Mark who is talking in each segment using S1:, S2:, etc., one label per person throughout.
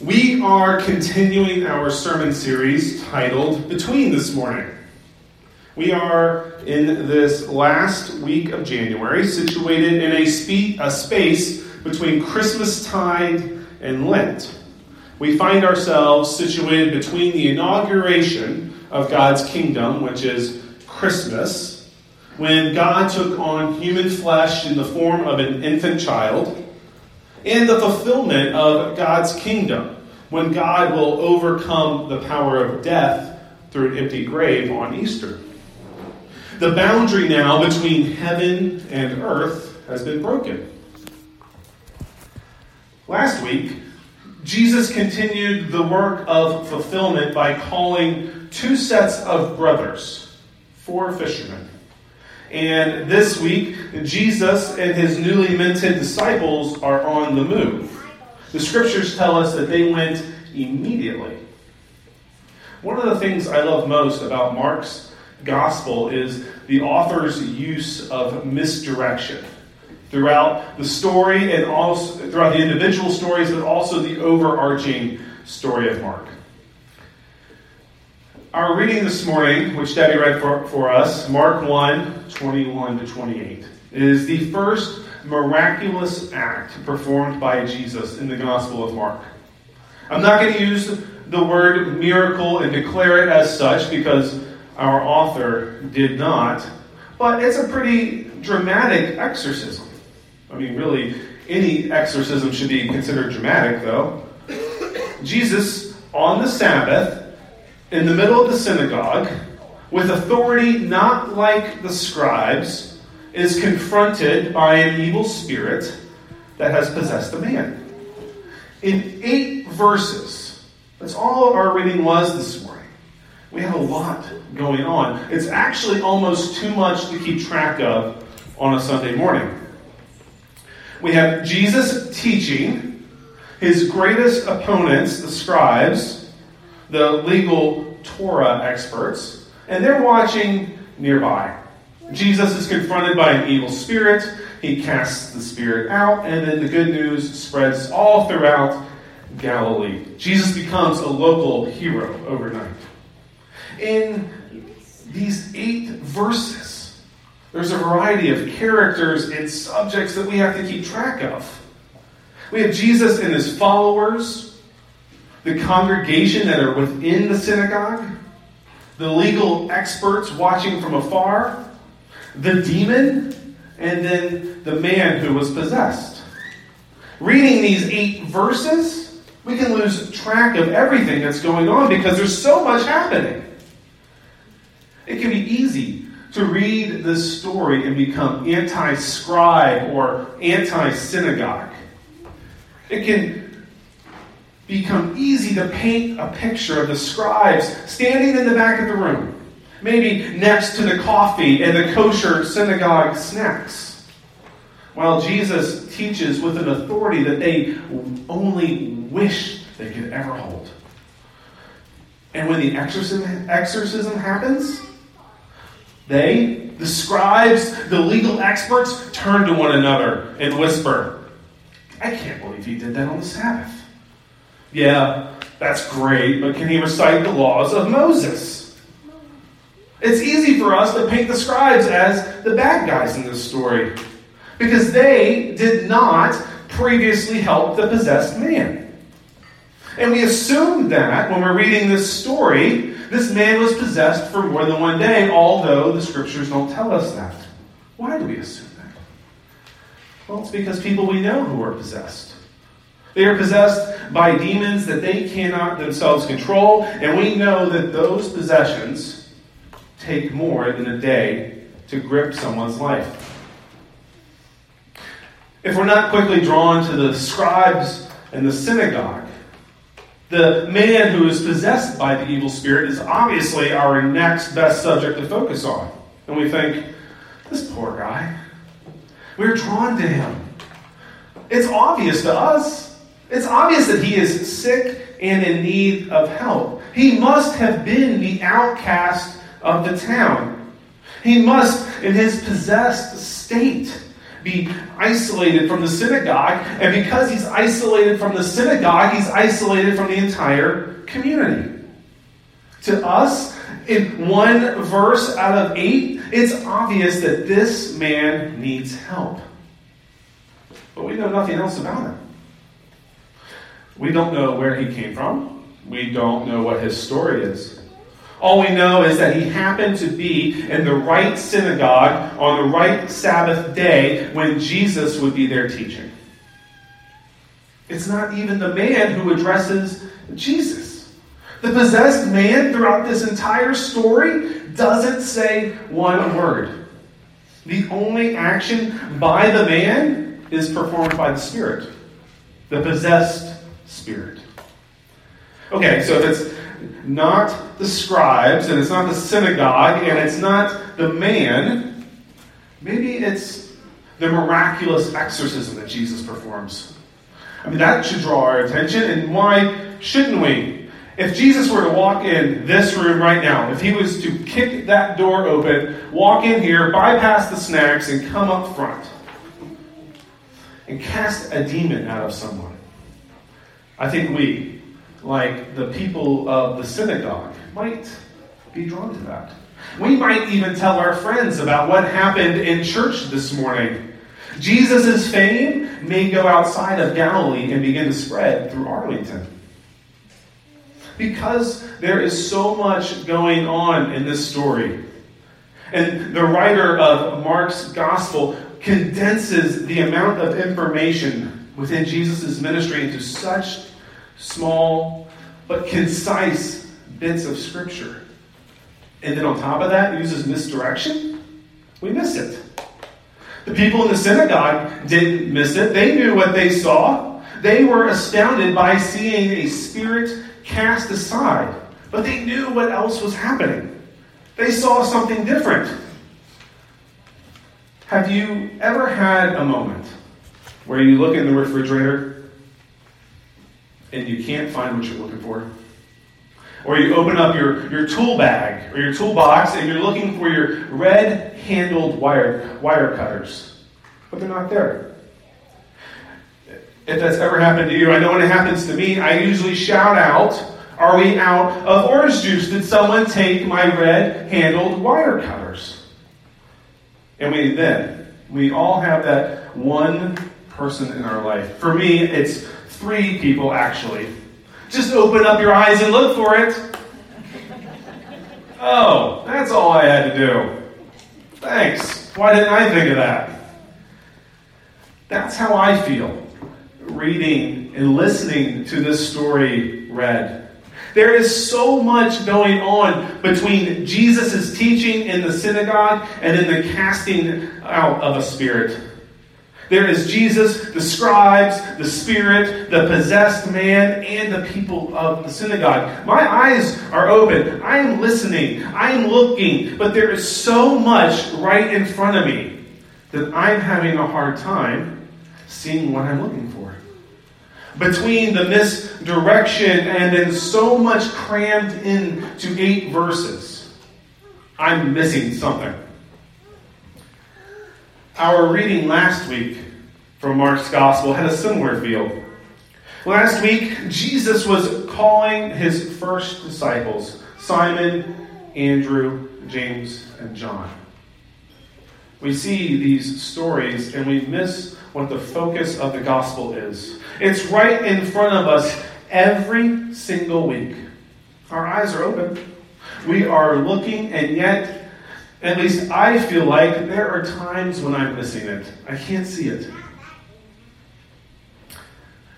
S1: We are continuing our sermon series titled Between this morning. We are in this last week of January, situated in a, spe- a space between Christmas tide and Lent. We find ourselves situated between the inauguration of God's kingdom, which is Christmas, when God took on human flesh in the form of an infant child and the fulfillment of God's kingdom, when God will overcome the power of death through an empty grave on Easter. The boundary now between heaven and earth has been broken. Last week, Jesus continued the work of fulfillment by calling two sets of brothers, four fishermen. And this week, Jesus and his newly minted disciples are on the move. The scriptures tell us that they went immediately. One of the things I love most about Mark's gospel is the author's use of misdirection throughout the story and also throughout the individual stories, but also the overarching story of Mark. Our reading this morning, which Debbie read for, for us, Mark 1 21 to 28, is the first miraculous act performed by Jesus in the Gospel of Mark. I'm not going to use the word miracle and declare it as such because our author did not, but it's a pretty dramatic exorcism. I mean, really, any exorcism should be considered dramatic, though. Jesus, on the Sabbath, in the middle of the synagogue, with authority not like the scribes, is confronted by an evil spirit that has possessed the man. In eight verses, that's all our reading was this morning. We have a lot going on. It's actually almost too much to keep track of on a Sunday morning. We have Jesus teaching his greatest opponents, the scribes, the legal Torah experts, and they're watching nearby. Jesus is confronted by an evil spirit. He casts the spirit out, and then the good news spreads all throughout Galilee. Jesus becomes a local hero overnight. In these eight verses, there's a variety of characters and subjects that we have to keep track of. We have Jesus and his followers, the congregation that are within the synagogue, the legal experts watching from afar, the demon, and then the man who was possessed. Reading these eight verses, we can lose track of everything that's going on because there's so much happening. It can be easy to read this story and become anti scribe or anti synagogue. It can become easy to paint a picture of the scribes standing in the back of the room, maybe next to the coffee and the kosher synagogue snacks, while Jesus teaches with an authority that they only wish they could ever hold. And when the exorcism, exorcism happens, they, the scribes, the legal experts, turn to one another and whisper, I can't believe he did that on the Sabbath. Yeah, that's great, but can he recite the laws of Moses? It's easy for us to paint the scribes as the bad guys in this story because they did not previously help the possessed man. And we assume that when we're reading this story, this man was possessed for more than one day, although the scriptures don't tell us that. Why do we assume that? Well, it's because people we know who are possessed. They are possessed by demons that they cannot themselves control, and we know that those possessions take more than a day to grip someone's life. If we're not quickly drawn to the scribes and the synagogue, the man who is possessed by the evil spirit is obviously our next best subject to focus on. And we think, this poor guy, we're drawn to him. It's obvious to us. It's obvious that he is sick and in need of help. He must have been the outcast of the town. He must, in his possessed state, be isolated from the synagogue. And because he's isolated from the synagogue, he's isolated from the entire community. To us, in one verse out of eight, it's obvious that this man needs help. But we know nothing else about him. We don't know where he came from. We don't know what his story is. All we know is that he happened to be in the right synagogue on the right Sabbath day when Jesus would be there teaching. It's not even the man who addresses Jesus. The possessed man throughout this entire story doesn't say one word. The only action by the man is performed by the Spirit, the possessed spirit. Okay, so if it's not the scribes, and it's not the synagogue, and it's not the man, maybe it's the miraculous exorcism that Jesus performs. I mean, that should draw our attention, and why shouldn't we? If Jesus were to walk in this room right now, if he was to kick that door open, walk in here, bypass the snacks, and come up front, and cast a demon out of someone, I think we, like the people of the synagogue, might be drawn to that. We might even tell our friends about what happened in church this morning. Jesus' fame may go outside of Galilee and begin to spread through Arlington. Because there is so much going on in this story. And the writer of Mark's gospel condenses the amount of information within Jesus' ministry into such small but concise bits of Scripture. And then on top of that, uses misdirection. We miss it. The people in the synagogue didn't miss it. They knew what they saw. They were astounded by seeing a spirit cast aside. But they knew what else was happening. They saw something different. Have you ever had a moment where you look in the refrigerator and you can't find what you're looking for. Or you open up your, your tool bag or your toolbox and you're looking for your red handled wire, wire cutters, but they're not there. If that's ever happened to you, I know when it happens to me, I usually shout out, Are we out of orange juice? Did someone take my red handled wire cutters? And we then, we all have that one person in our life. For me, it's Three people, actually. Just open up your eyes and look for it. Oh, that's all I had to do. Thanks. Why didn't I think of that? That's how I feel reading and listening to this story read. There is so much going on between Jesus' teaching in the synagogue and in the casting out of a spirit. There is Jesus, the scribes, the Spirit, the possessed man, and the people of the synagogue. My eyes are open. I am listening. I am looking. But there is so much right in front of me that I'm having a hard time seeing what I'm looking for. Between the misdirection and then so much crammed into eight verses, I'm missing something. Our reading last week from Mark's Gospel had a similar feel. Last week, Jesus was calling his first disciples Simon, Andrew, James, and John. We see these stories and we miss what the focus of the gospel is. It's right in front of us every single week. Our eyes are open. We are looking, and yet at least I feel like there are times when I'm missing it. I can't see it.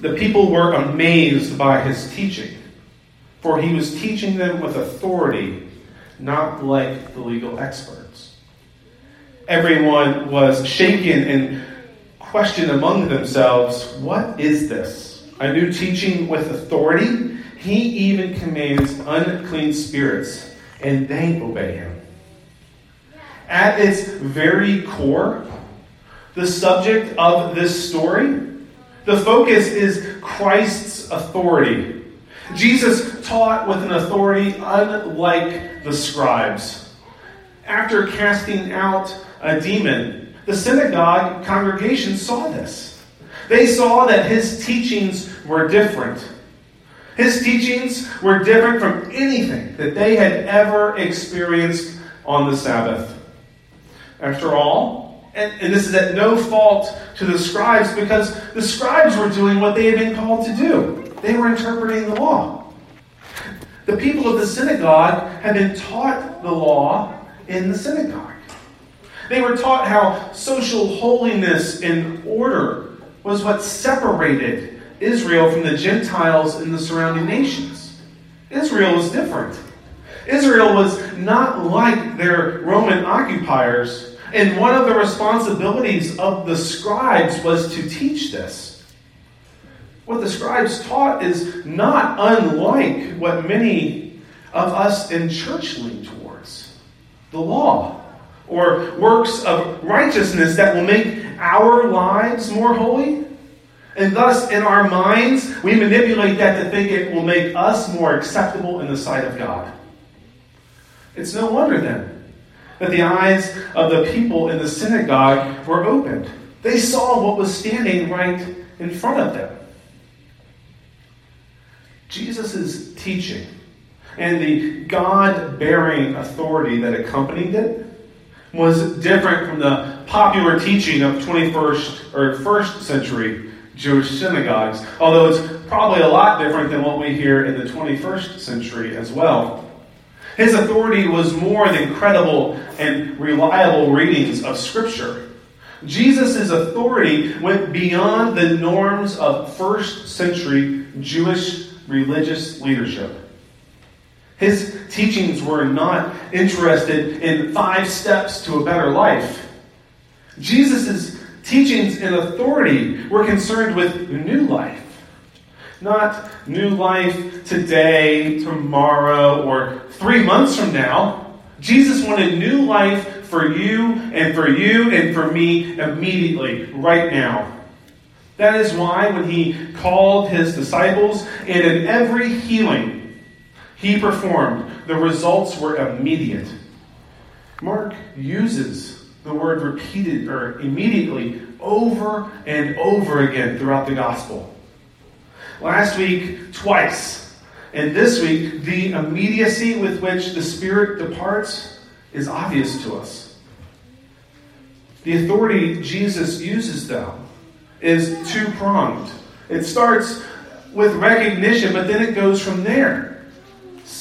S1: The people were amazed by his teaching, for he was teaching them with authority, not like the legal experts. Everyone was shaken and questioned among themselves what is this? A new teaching with authority? He even commands unclean spirits, and they obey him. At its very core, the subject of this story, the focus is Christ's authority. Jesus taught with an authority unlike the scribes. After casting out a demon, the synagogue congregation saw this. They saw that his teachings were different. His teachings were different from anything that they had ever experienced on the Sabbath. After all, and, and, this is at no fault to the scribes because the scribes were doing what they had been called to do. They were interpreting the law. The people of the synagogue had been taught the law in the synagogue. They were taught how social holiness and order was what separated Israel from the Gentiles in the surrounding nations. Israel was different. Israel was not like their Roman occupiers, and one of the responsibilities of the scribes was to teach this. What the scribes taught is not unlike what many of us in church lean towards the law or works of righteousness that will make our lives more holy. And thus, in our minds, we manipulate that to think it will make us more acceptable in the sight of God. It's no wonder then that the eyes of the people in the synagogue were opened. They saw what was standing right in front of them. Jesus' teaching and the God bearing authority that accompanied it was different from the popular teaching of 21st or first century Jewish synagogues, although it's probably a lot different than what we hear in the 21st century as well. His authority was more than credible and reliable readings of Scripture. Jesus' authority went beyond the norms of first century Jewish religious leadership. His teachings were not interested in five steps to a better life. Jesus' teachings and authority were concerned with new life. Not new life today, tomorrow, or three months from now. Jesus wanted new life for you and for you and for me immediately, right now. That is why when he called his disciples, and in every healing he performed, the results were immediate. Mark uses the word repeated or immediately over and over again throughout the gospel. Last week, twice. And this week, the immediacy with which the Spirit departs is obvious to us. The authority Jesus uses, though, is two pronged. It starts with recognition, but then it goes from there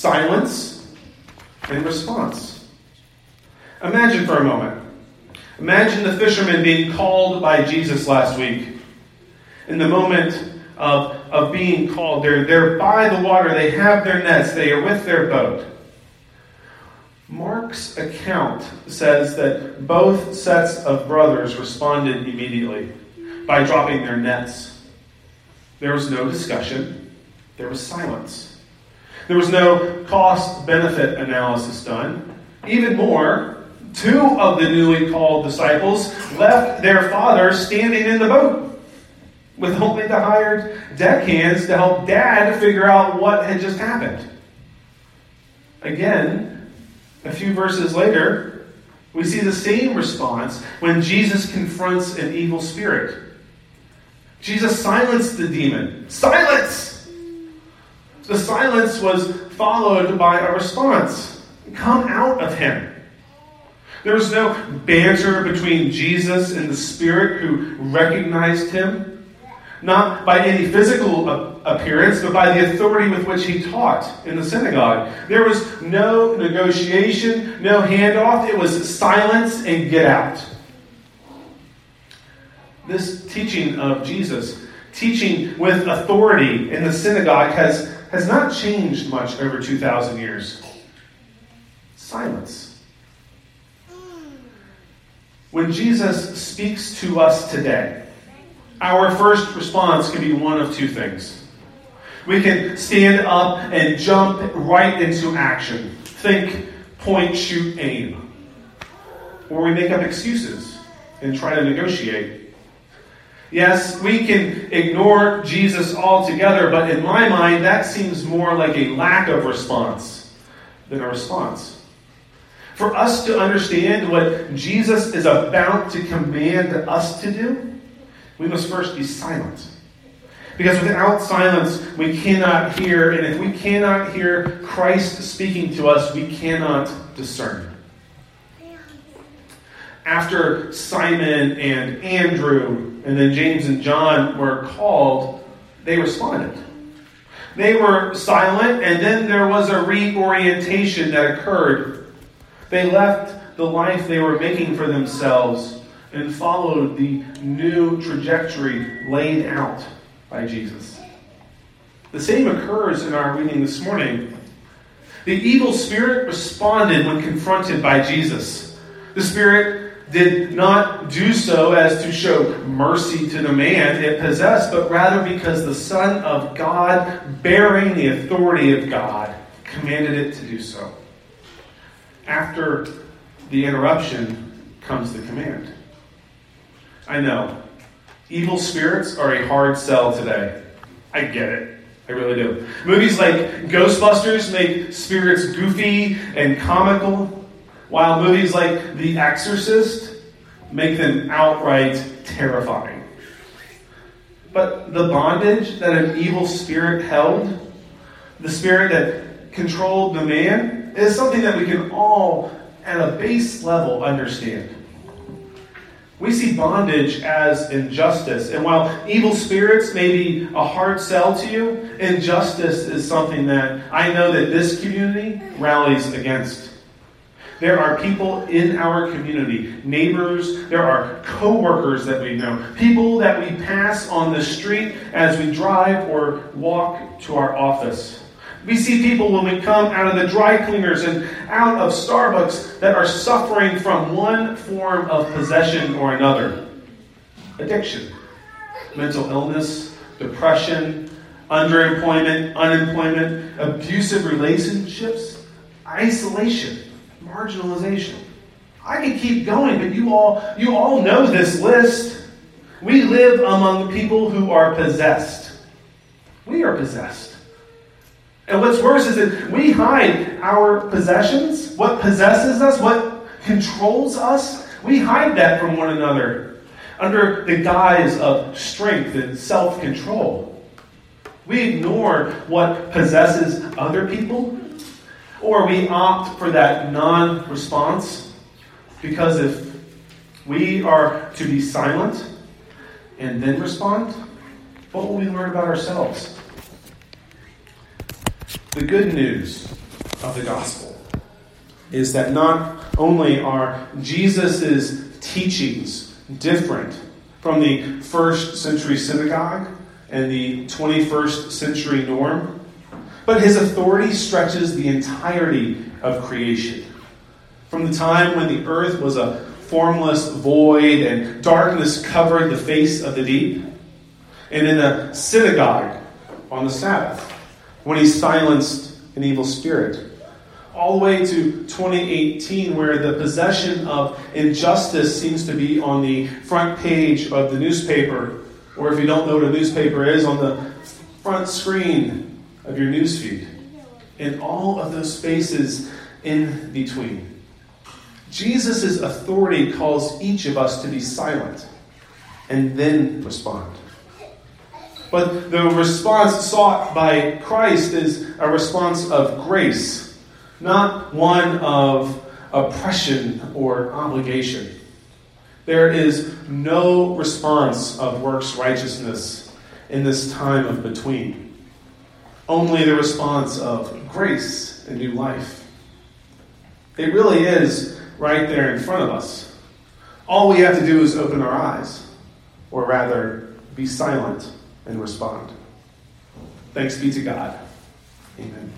S1: silence, and response. Imagine for a moment. Imagine the fishermen being called by Jesus last week. In the moment of, of being called, they're, they're by the water, they have their nets, they are with their boat. Mark's account says that both sets of brothers responded immediately by dropping their nets. There was no discussion, there was silence. There was no cost benefit analysis done. Even more, two of the newly called disciples left their father standing in the boat with only the hired deckhands to help dad figure out what had just happened. Again, a few verses later, we see the same response when Jesus confronts an evil spirit. Jesus silenced the demon. Silence! The silence was followed by a response Come out of him. There was no banter between Jesus and the Spirit who recognized him, not by any physical appearance, but by the authority with which he taught in the synagogue. There was no negotiation, no handoff. It was silence and get out. This teaching of Jesus, teaching with authority in the synagogue, has has not changed much over 2,000 years. Silence. When Jesus speaks to us today, our first response can be one of two things. We can stand up and jump right into action. Think, point, shoot, aim. Or we make up excuses and try to negotiate Yes, we can ignore Jesus altogether, but in my mind, that seems more like a lack of response than a response. For us to understand what Jesus is about to command us to do, we must first be silent. Because without silence, we cannot hear, and if we cannot hear Christ speaking to us, we cannot discern. After Simon and Andrew, and then James and John were called, they responded. They were silent, and then there was a reorientation that occurred. They left the life they were making for themselves and followed the new trajectory laid out by Jesus. The same occurs in our reading this morning. The evil spirit responded when confronted by Jesus. The spirit did not do so as to show mercy to the man it possessed, but rather because the Son of God, bearing the authority of God, commanded it to do so. After the interruption comes the command. I know. Evil spirits are a hard sell today. I get it. I really do. Movies like Ghostbusters make spirits goofy and comical. While movies like The Exorcist make them outright terrifying. But the bondage that an evil spirit held, the spirit that controlled the man, is something that we can all, at a base level, understand. We see bondage as injustice. And while evil spirits may be a hard sell to you, injustice is something that I know that this community rallies against. There are people in our community, neighbors, there are co-workers that we know, people that we pass on the street as we drive or walk to our office. We see people when we come out of the dry cleaners and out of Starbucks that are suffering from one form of possession or another addiction, mental illness, depression, underemployment, unemployment, abusive relationships, isolation marginalization. I could keep going, but you all, you all know this list. We live among people who are possessed. We are possessed. And what's worse is that we hide our possessions, what possesses us, what controls us. We hide that from one another under the guise of strength and self control. We ignore what possesses other people or we opt for that non response because if we are to be silent and then respond, what will we learn about ourselves? The good news of the gospel is that not only are Jesus' teachings different from the first century synagogue and the 21st century norm, but his authority stretches the entirety of creation. From the time when the earth was a formless void and darkness covered the face of the deep, and in the synagogue on the Sabbath, when he silenced an evil spirit, all the way to 2018, where the possession of injustice seems to be on the front page of the newspaper, or if you don't know what a newspaper is, on the front screen of your newsfeed, and all of those spaces in between. Jesus' authority calls each of us to be silent and then respond. But the response sought by Christ is a response of grace, not one of oppression or obligation. There is no response of works righteousness in this time of between only the response of grace and new life. It really is right there in front of us. All we have to do is open our eyes, or rather, be silent and respond. Thanks be to God. Amen.